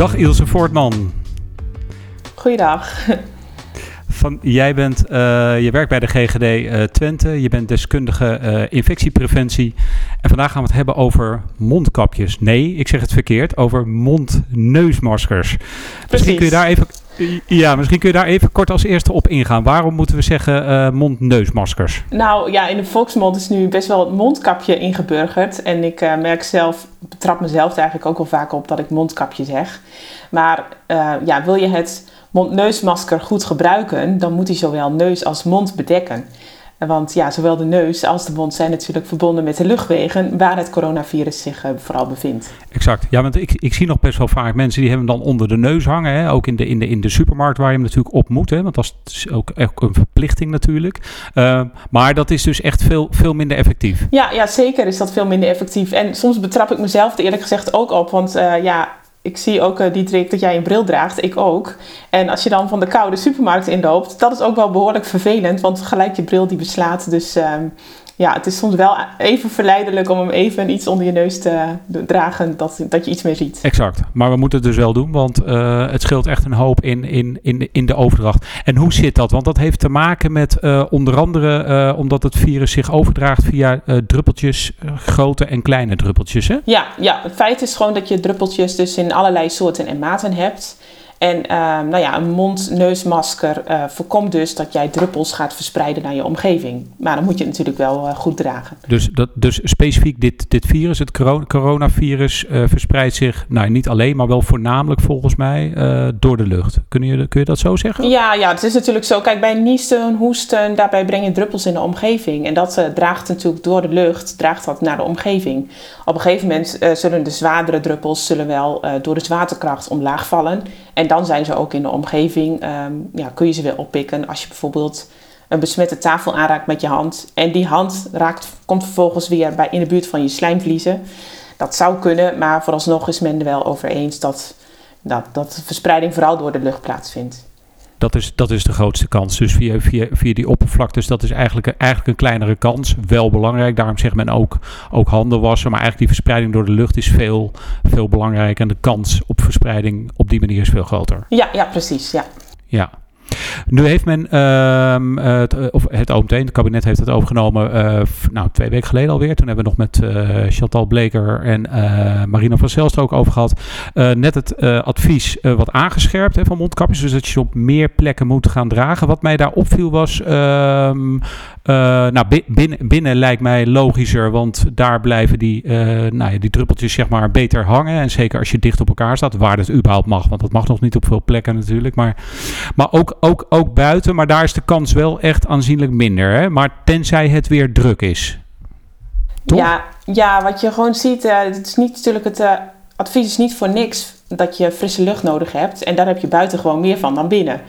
Dag Ilse Voortman. Goeiedag. Van, jij bent, uh, je werkt bij de GGD uh, Twente. Je bent deskundige uh, infectiepreventie. En vandaag gaan we het hebben over mondkapjes. Nee, ik zeg het verkeerd. Over mond-neusmaskers. Misschien kun je daar even. Ja, misschien kun je daar even kort als eerste op ingaan. Waarom moeten we zeggen mond-neusmaskers? Nou ja, in de volksmond is nu best wel het mondkapje ingeburgerd. En ik merk zelf, betrap mezelf er eigenlijk ook wel vaak op dat ik mondkapje zeg. Maar ja, wil je het mondneusmasker goed gebruiken, dan moet hij zowel neus als mond bedekken. Want ja, zowel de neus als de mond zijn natuurlijk verbonden met de luchtwegen waar het coronavirus zich uh, vooral bevindt. Exact. Ja, want ik, ik zie nog best wel vaak mensen die hebben dan onder de neus hangen. Hè? Ook in de, in, de, in de supermarkt waar je hem natuurlijk op moet. Hè? Want dat is ook, ook een verplichting natuurlijk. Uh, maar dat is dus echt veel, veel minder effectief. Ja, ja, zeker is dat veel minder effectief. En soms betrap ik mezelf er eerlijk gezegd ook op. Want uh, ja, ik zie ook, uh, Diederik, dat jij een bril draagt. Ik ook. En als je dan van de koude supermarkt inloopt, dat is ook wel behoorlijk vervelend. Want gelijk je bril die beslaat. Dus uh, ja, het is soms wel even verleidelijk om hem even iets onder je neus te dragen, dat, dat je iets meer ziet. Exact. Maar we moeten het dus wel doen, want uh, het scheelt echt een hoop in, in, in, in de overdracht. En hoe zit dat? Want dat heeft te maken met uh, onder andere uh, omdat het virus zich overdraagt via druppeltjes, grote en kleine druppeltjes. Hè? Ja, ja, het feit is gewoon dat je druppeltjes dus in allerlei soorten en maten hebt. En uh, nou ja, een mond-neusmasker uh, voorkomt dus dat jij druppels gaat verspreiden naar je omgeving. Maar dan moet je het natuurlijk wel uh, goed dragen. Dus, dat, dus specifiek dit, dit virus, het coronavirus, eh, verspreidt zich nou, niet alleen, maar wel voornamelijk volgens mij door de lucht. Kun je, kun je dat zo zeggen? Ja, ja, het is natuurlijk zo. Kijk, bij niezen, hoesten, daarbij breng je druppels in de omgeving. En dat draagt natuurlijk door de lucht, draagt dat naar de omgeving. Op een gegeven moment zullen de zwaardere druppels zullen wel door de zwaartekracht omlaag vallen. En dan zijn ze ook in de omgeving, um, ja, kun je ze weer oppikken als je bijvoorbeeld een besmette tafel aanraakt met je hand. En die hand raakt, komt vervolgens weer bij, in de buurt van je slijmvliezen. Dat zou kunnen, maar vooralsnog is men er wel over eens dat, dat, dat de verspreiding vooral door de lucht plaatsvindt. Dat is, dat is de grootste kans. Dus via, via, via die oppervlaktes, dat is eigenlijk, eigenlijk een kleinere kans. Wel belangrijk. Daarom zegt men ook, ook handen wassen. Maar eigenlijk die verspreiding door de lucht is veel, veel belangrijker. En de kans op verspreiding op die manier is veel groter. Ja, ja precies. Ja. Ja. Nu heeft men, uh, het, of het OMT, het kabinet heeft het overgenomen, uh, nou twee weken geleden alweer. Toen hebben we nog met uh, Chantal Bleker en Marina van Zelst ook over gehad. net het advies wat aangescherpt hè, van mondkapjes, dus dat je op meer plekken moet gaan dragen. Wat mij daar opviel was, ehm, nou binnen, binnen lijkt mij logischer, want daar blijven die, nou ja, die druppeltjes zeg maar beter hangen. En zeker als je dicht op elkaar staat, waar het überhaupt mag, want dat mag nog niet op veel plekken natuurlijk. Maar, maar ook ook, ook buiten, maar daar is de kans wel echt aanzienlijk minder. Hè? Maar tenzij het weer druk is. Ja, ja, wat je gewoon ziet, uh, het is niet natuurlijk het uh, advies is niet voor niks dat je frisse lucht nodig hebt. En daar heb je buiten gewoon meer van dan binnen.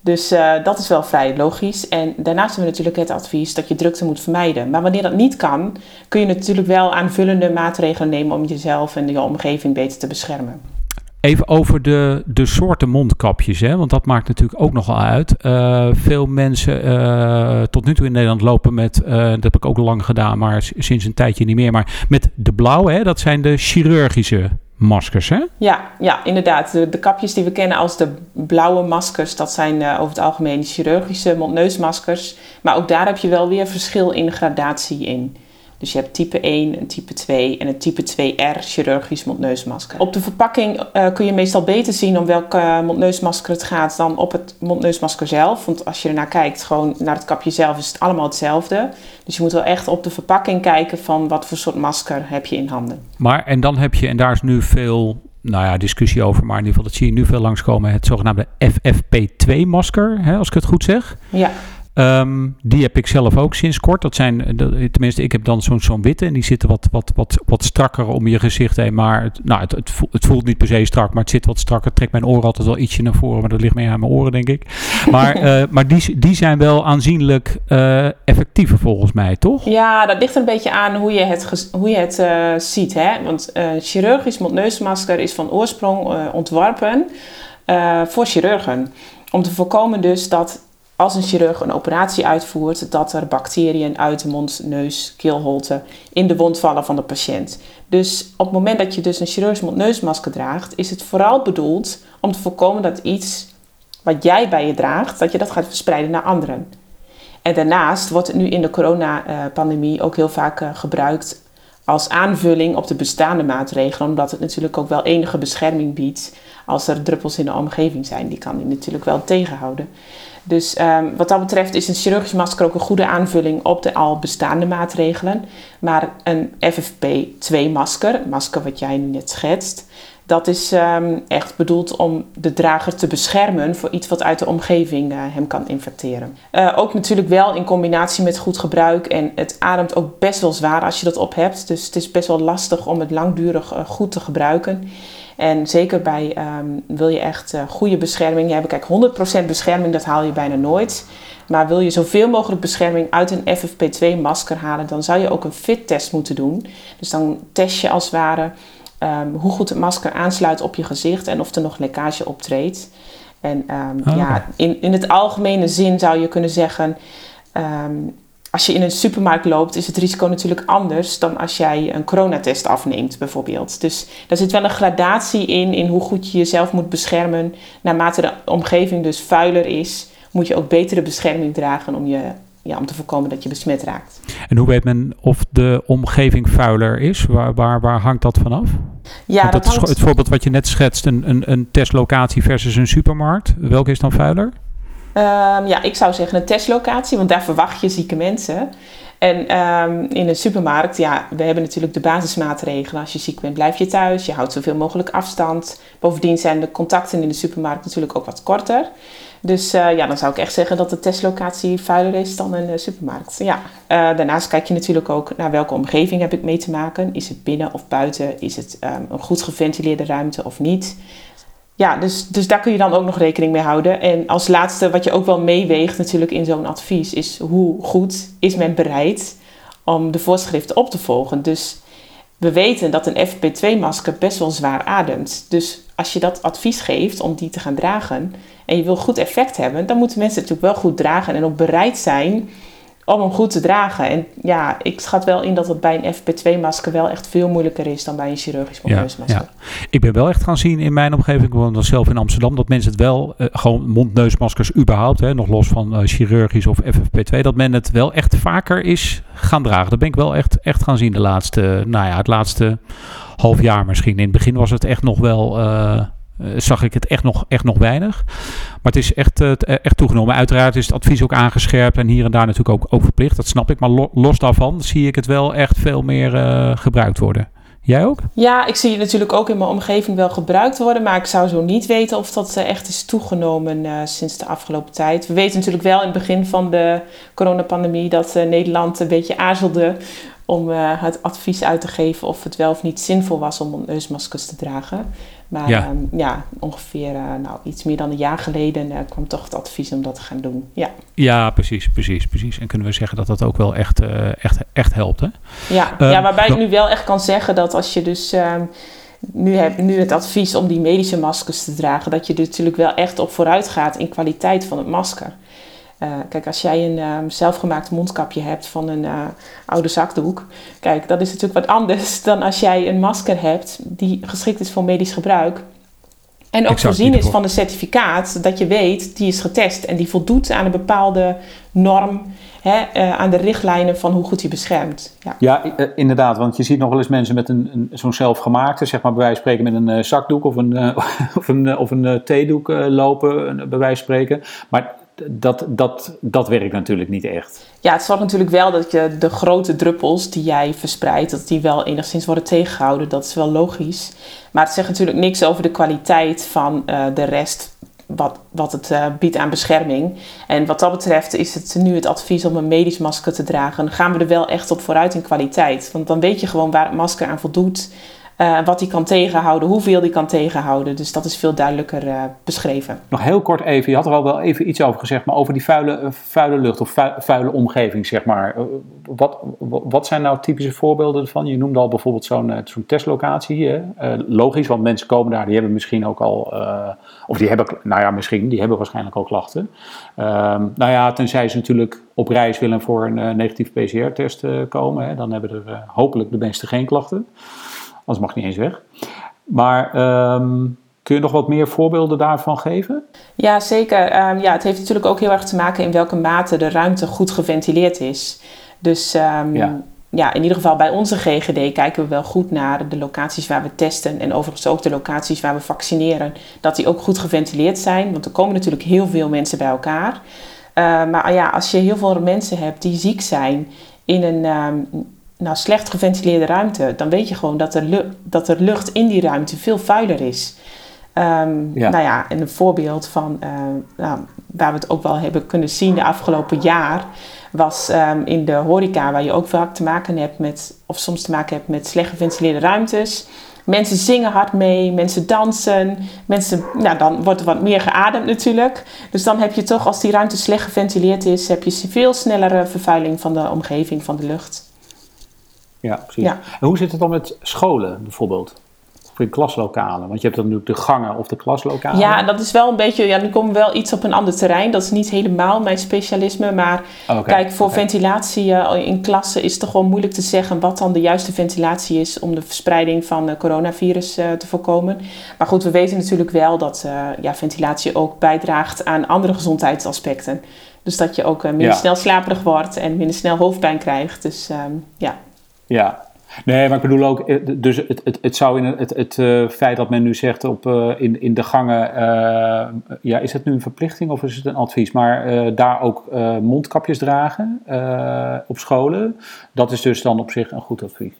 Dus uh, dat is wel vrij logisch. En daarnaast hebben we natuurlijk het advies dat je drukte moet vermijden. Maar wanneer dat niet kan, kun je natuurlijk wel aanvullende maatregelen nemen om jezelf en je omgeving beter te beschermen. Even over de, de soorten mondkapjes, hè? want dat maakt natuurlijk ook nogal uit. Uh, veel mensen uh, tot nu toe in Nederland lopen met, uh, dat heb ik ook lang gedaan, maar sinds een tijdje niet meer, maar met de blauwe, hè? dat zijn de chirurgische maskers, hè? Ja, ja inderdaad. De, de, kapjes die we kennen als de blauwe maskers, dat zijn over het algemeen chirurgische mondneusmaskers. Maar ook daar heb je wel weer verschil in gradatie in. Dus je hebt type 1, een type 2 en een type 2R chirurgisch mondneusmasker. Op de verpakking uh, kun je meestal beter zien om welke uh, mondneusmasker het gaat dan op het mondneusmasker zelf. Want als je ernaar kijkt, gewoon naar het kapje zelf, is het allemaal hetzelfde. Dus je moet wel echt op de verpakking kijken van wat voor soort masker heb je in handen. Maar en dan heb je, en daar is nu veel nou ja, discussie over, maar in ieder geval dat zie je nu veel langskomen, het zogenaamde FFP2-masker, als ik het goed zeg. Ja. Um, die heb ik zelf ook sinds kort. Dat zijn, eh, tenminste, ik heb dan zo'n zo'n witte en die zitten wat, wat, wat, wat strakker om je gezicht heen. Maar het, nou, het, het, voelt, het voelt niet per se strak, maar het zit wat strakker. Trekt mijn oren altijd wel ietsje naar voren, maar dat ligt meer aan mijn oren, denk ik. Maar, uh, maar die, die zijn wel aanzienlijk uh, effectiever volgens mij, toch? Ja, dat ligt een beetje aan hoe je het, hoe je het uh, ziet. Hè? Want chirurgisch mondneusmasker is van oorsprong ontworpen voor chirurgen. Om te voorkomen dus dat als een chirurg een operatie uitvoert, dat er bacteriën uit de mond, neus, keelholte in de wond vallen van de patiënt. Dus op het moment dat je dus een chirurgisch mond-neusmasker draagt, is het vooral bedoeld om te voorkomen dat iets wat jij bij je draagt, dat je dat gaat verspreiden naar anderen. En daarnaast wordt het nu in de coronapandemie ook heel vaak eh, gebruikt als aanvulling op de bestaande maatregelen, omdat het natuurlijk ook wel enige bescherming biedt als er druppels in de omgeving zijn. Die kan die natuurlijk wel tegenhouden. Dus um, wat dat betreft is een chirurgisch masker ook een goede aanvulling op de al bestaande maatregelen. Maar een FFP2-masker, masker wat jij net schetst, dat is um, echt bedoeld om de drager te beschermen voor iets wat uit de omgeving uh, hem kan infecteren. Uh, ook natuurlijk wel in combinatie met goed gebruik en het ademt ook best wel zwaar als je dat op hebt. Dus het is best wel lastig om het langdurig uh, goed te gebruiken. En zeker bij um, wil je echt uh, goede bescherming hebben. Kijk, 100% bescherming, dat haal je bijna nooit. Maar wil je zoveel mogelijk bescherming uit een FFP2-masker halen, dan zou je ook een fit-test moeten doen. Dus dan test je als het ware um, hoe goed het masker aansluit op je gezicht en of er nog lekkage optreedt. En um, oh. ja, in, in het algemene zin zou je kunnen zeggen. Um, als je in een supermarkt loopt, is het risico natuurlijk anders dan als jij een coronatest afneemt, bijvoorbeeld. Dus daar zit wel een gradatie in, in hoe goed je jezelf moet beschermen. Naarmate de omgeving dus vuiler is, moet je ook betere bescherming dragen om, je, ja, om te voorkomen dat je besmet raakt. En hoe weet men of de omgeving vuiler is? Waar, waar, waar hangt dat vanaf? Ja, dat, dat is het voorbeeld wat je net schetst, een, een, een testlocatie versus een supermarkt. Welke is dan vuiler? Um, ja, ik zou zeggen een testlocatie, want daar verwacht je zieke mensen. En um, in een supermarkt, ja, we hebben natuurlijk de basismaatregelen. Als je ziek bent, blijf je thuis. Je houdt zoveel mogelijk afstand. Bovendien zijn de contacten in de supermarkt natuurlijk ook wat korter. Dus uh, ja, dan zou ik echt zeggen dat de testlocatie vuiler is dan een uh, supermarkt. Ja. Uh, daarnaast kijk je natuurlijk ook naar welke omgeving heb ik mee te maken. Is het binnen of buiten? Is het um, een goed geventileerde ruimte of niet? Ja, dus, dus daar kun je dan ook nog rekening mee houden. En als laatste, wat je ook wel meeweegt natuurlijk in zo'n advies, is hoe goed is men bereid om de voorschriften op te volgen. Dus we weten dat een FP2-masker best wel zwaar ademt. Dus als je dat advies geeft om die te gaan dragen en je wil goed effect hebben, dan moeten mensen natuurlijk wel goed dragen en ook bereid zijn om hem goed te dragen. En ja, ik schat wel in dat het bij een FP2-masker wel echt veel moeilijker is dan bij een chirurgisch mondneusmasker. Ja, ja. Ik ben wel echt gaan zien in mijn omgeving, ik woon dan zelf in Amsterdam, dat mensen het wel, uh, gewoon mondneusmaskers überhaupt, hè, nog los van uh, chirurgisch of FFP2, dat men het wel echt vaker is gaan dragen. Dat ben ik wel echt, echt gaan zien de laatste, nou ja, het laatste half jaar misschien. In het begin was het echt nog wel... Uh, zag ik het echt nog, echt nog weinig. Maar het is echt, uh, echt toegenomen. Uiteraard is het advies ook aangescherpt en hier en daar natuurlijk ook, ook verplicht. Dat snap ik. Maar lo los daarvan zie ik het wel echt veel meer gebruikt worden. Jij ook? Ja, ik zie het natuurlijk ook in mijn omgeving wel gebruikt worden. Maar ik zou zo niet weten of dat echt is toegenomen sinds de afgelopen tijd. We weten natuurlijk wel in het begin van de coronapandemie dat Nederland een beetje aarzelde om het advies uit te geven of het wel of niet zinvol was om neusmaskers te dragen. Maar ja, um, ja ongeveer uh, nou, iets meer dan een jaar geleden uh, kwam toch het advies om dat te gaan doen. Ja, ja precies, precies, precies. En kunnen we zeggen dat dat ook wel echt, uh, echt, echt helpt, hè? Ja, ja ehm, waarbij ik nu wel echt kan zeggen dat als je dus... Um, nu heb nu het advies om die medische maskers te dragen, dat je er natuurlijk wel echt op vooruit gaat in kwaliteit van het masker. Uh, kijk, als jij een um, zelfgemaakt mondkapje hebt van een uh, oude zakdoek, kijk, dat is natuurlijk wat anders dan als jij een masker hebt die geschikt is voor medisch gebruik. En ook exact, voorzien is van een certificaat dat je weet, die is getest en die voldoet aan een bepaalde norm, hè, uh, aan de richtlijnen van hoe goed die beschermt. Ja, ja inderdaad, want je ziet nog wel eens mensen met een, een zo'n zelfgemaakte, zeg maar bij wijze van spreken met een zakdoek of een, of een, of een theedoek lopen, bij wijze van spreken. Maar dat, dat, dat werkt natuurlijk niet echt. Ja, het zorgt natuurlijk wel dat je de grote druppels die jij verspreidt, dat die wel enigszins worden tegengehouden. Dat is wel logisch. Maar het zegt natuurlijk niks over de kwaliteit van uh, de rest wat, wat het uh, biedt aan bescherming. En wat dat betreft is het nu het advies om een medisch masker te dragen. Gaan we er wel echt op vooruit in kwaliteit. Want dan weet je gewoon waar het masker aan voldoet. Uh, wat die kan tegenhouden, hoeveel die kan tegenhouden. Dus dat is veel duidelijker uh, beschreven. Nog heel kort even, je had er al wel even iets over gezegd, maar over die vuile, uh, vuile lucht of vu vuile omgeving, zeg maar. Wat, wat zijn nou typische voorbeelden ervan? Je noemde al bijvoorbeeld zo'n zo'n testlocatie. logisch, want mensen komen daar, die hebben misschien ook al, of die hebben, nou ja, misschien, die hebben waarschijnlijk al klachten. Ehm, nou ja, tenzij ze natuurlijk op reis willen voor een negatief PCR-test komen, hè, dan hebben er hopelijk de meeste geen klachten. Anders mag niet eens weg. Maar ehm, kun je nog wat meer voorbeelden daarvan geven? Ja, zeker. Um, ja, het heeft natuurlijk ook heel erg te maken in welke mate de ruimte goed geventileerd is. Dus um, ja. ja. in ieder geval bij onze GGD kijken we wel goed naar de locaties waar we testen. En overigens ook de locaties waar we vaccineren. Dat die ook goed geventileerd zijn. Want er komen natuurlijk heel veel mensen bij elkaar. Uh, maar ja, als je heel veel mensen hebt die ziek zijn in een nou, slecht geventileerde ruimte, dan weet je gewoon dat er, dat er lucht in die ruimte veel vuiler is. Um, Nou ja, en een voorbeeld van uh, nou, waar we het ook wel hebben kunnen zien de afgelopen jaar, was um, in de horeca, waar je ook vaak te maken hebt met, of soms te maken hebt met slecht geventileerde ruimtes. Mensen zingen hard mee, mensen dansen, mensen, nou, dan wordt er wat meer geademd natuurlijk. Dus dan heb je toch, als die ruimte slecht geventileerd is, heb je veel snellere vervuiling van de omgeving, van de lucht. Ja, precies. Ja. En hoe zit het dan met scholen bijvoorbeeld? Of in klaslokalen? Want je hebt dan natuurlijk de gangen of de klaslokalen. Ja, dat is wel een beetje, ja, nu komen we wel iets op een ander terrein. Dat is niet helemaal mijn specialisme. Maar oh, kijk, voor ventilatie uh, in klassen is het toch wel moeilijk te zeggen wat dan de juiste ventilatie is om de verspreiding van het coronavirus uh, te voorkomen. Maar goed, we weten natuurlijk wel dat ja, ventilatie ook bijdraagt aan andere gezondheidsaspecten. Dus dat je ook minder ja. snel slaperig wordt en minder snel hoofdpijn krijgt. Dus um, ja. Ja, Nee, maar ik bedoel ook, eh, dus het, het, het zou in het, het uh, feit dat men nu zegt op, uh, in, in de gangen, uh, ja, is het nu een verplichting of is het een advies? Maar daar ook mondkapjes dragen op scholen, dat is dus dan op zich een goed advies.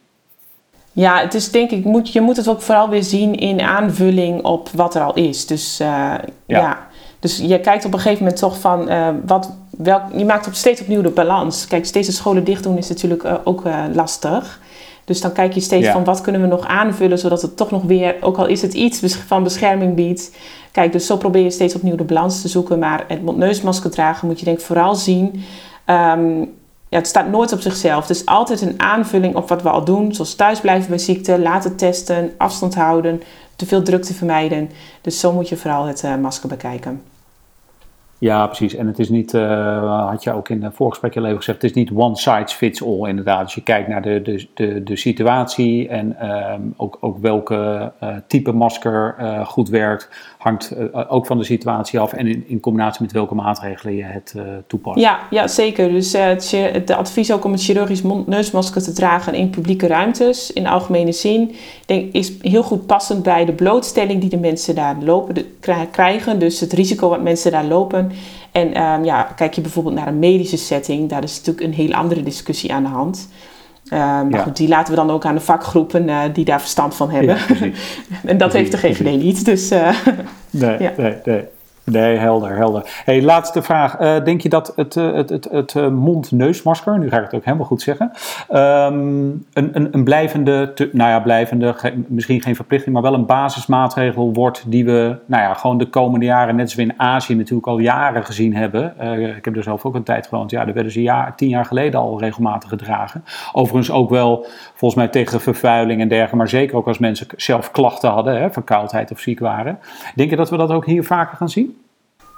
Ja, het is denk ik, moet, je moet het ook vooral weer zien in aanvulling op wat er al is. Dus ja. ja. Dus je kijkt op een gegeven moment toch van, wat, welk, je maakt op steeds opnieuw de balans. Kijk, steeds de scholen dicht doen is natuurlijk ook lastig. Dus dan kijk je steeds van wat kunnen we nog aanvullen, zodat het toch nog weer, ook al is het iets van bescherming biedt. Kijk, dus zo probeer je steeds opnieuw de balans te zoeken. Maar het mondneusmasker dragen moet je denk ik vooral zien. Um, ja, het staat nooit op zichzelf. Het is altijd een aanvulling op wat we al doen. Zoals thuisblijven bij ziekte, laten testen, afstand houden, te veel drukte vermijden. Dus zo moet je vooral het uh, masker bekijken. Ja, precies. En het is niet, uh, had je ook in het voorgesprek al even gezegd, het is niet one size fits all inderdaad. Dus je kijkt naar de, de, de, situatie en uh, ook, ook welke uh, type masker uh, goed werkt, hangt ook van de situatie af en in, in combinatie met welke maatregelen je het toepast. Ja, ja zeker. Dus het, het advies ook om het chirurgisch neusmasker te dragen in publieke ruimtes, in algemene zin, denk, is heel goed passend bij de blootstelling die de mensen daar lopen, krijgen. Dus het risico wat mensen daar lopen. En um, ja, kijk je bijvoorbeeld naar een medische setting, daar is natuurlijk een heel andere discussie aan de hand. Um, maar ja. goed, die laten we dan ook aan de vakgroepen uh, die daar verstand van hebben. Ja, en dat heeft de GGD niet. Dus, uh, nee, nee, nee. Nee, helder, helder. Hey, laatste vraag. Uh, denk je dat het, uh, het, het, het uh, mond-neusmasker, nu ga ik het ook helemaal goed zeggen, um, een, een, een blijvende, nou ja, blijvende, misschien geen verplichting, maar wel een basismaatregel wordt die we, nou ja, gewoon de komende jaren, net zoals we in Azië natuurlijk al jaren gezien hebben. ik heb er zelf ook een tijd gewoond. Ja, daar werden ze jaar, tien jaar geleden al regelmatig gedragen. Overigens ook wel, volgens mij tegen vervuiling en dergelijke, maar zeker ook als mensen zelf klachten hadden, hè, verkoudheid of ziek waren. Denk je dat we dat ook hier vaker gaan zien?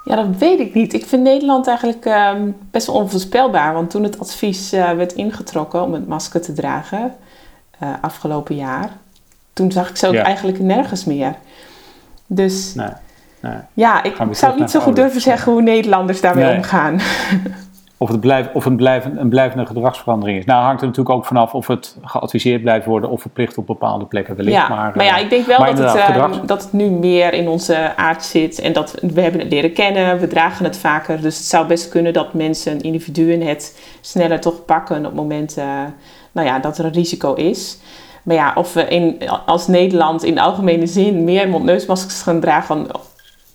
Ja, dat weet ik niet. Ik vind Nederland eigenlijk um, best wel onvoorspelbaar. Want toen het advies uh, werd ingetrokken om het masker te dragen, uh, afgelopen jaar, toen zag ik ze ook ja. eigenlijk nergens meer. Dus nee, nee. ja, ik zou niet zo goed durven zeggen hoe Nederlanders daarmee nee. omgaan. of het, blijft, of een, blijvend, een blijvende gedragsverandering is. Nou, hangt er natuurlijk ook vanaf of het geadviseerd blijft worden of verplicht op bepaalde plekken wellicht. Ja, maar, maar ja, ik denk wel dat het, gedrags... dat het nu meer in onze aard zit en dat we hebben het leren kennen, we dragen het vaker. Dus het zou best kunnen dat mensen, individuen, het sneller toch pakken op het moment uh, nou ja, dat er een risico is. Maar ja, of we in, als Nederland in algemene zin meer mondneusmaskers gaan dragen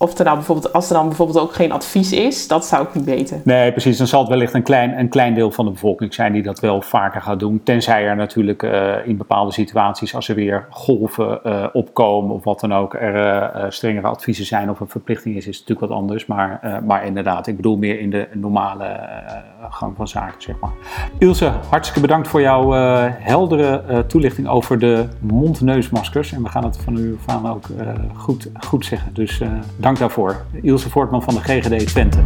of er dan bijvoorbeeld, als er dan bijvoorbeeld ook geen advies is, dat zou ik niet weten. Nee, precies. Dan zal het wellicht een klein, een klein deel van de bevolking zijn die dat wel vaker gaat doen. Tenzij er natuurlijk uh, in bepaalde situaties, als er weer golven uh, opkomen of wat dan ook, er uh, strengere adviezen zijn of een verplichting is, is natuurlijk wat anders. Maar, maar inderdaad, ik bedoel meer in de normale gang van zaken, zeg maar. Ilse, hartstikke bedankt voor jouw heldere toelichting over de mond-neusmaskers. En we gaan het van u van ook goed, goed zeggen. Dus dank daarvoor. Ilse Voortman van de GGD Twente.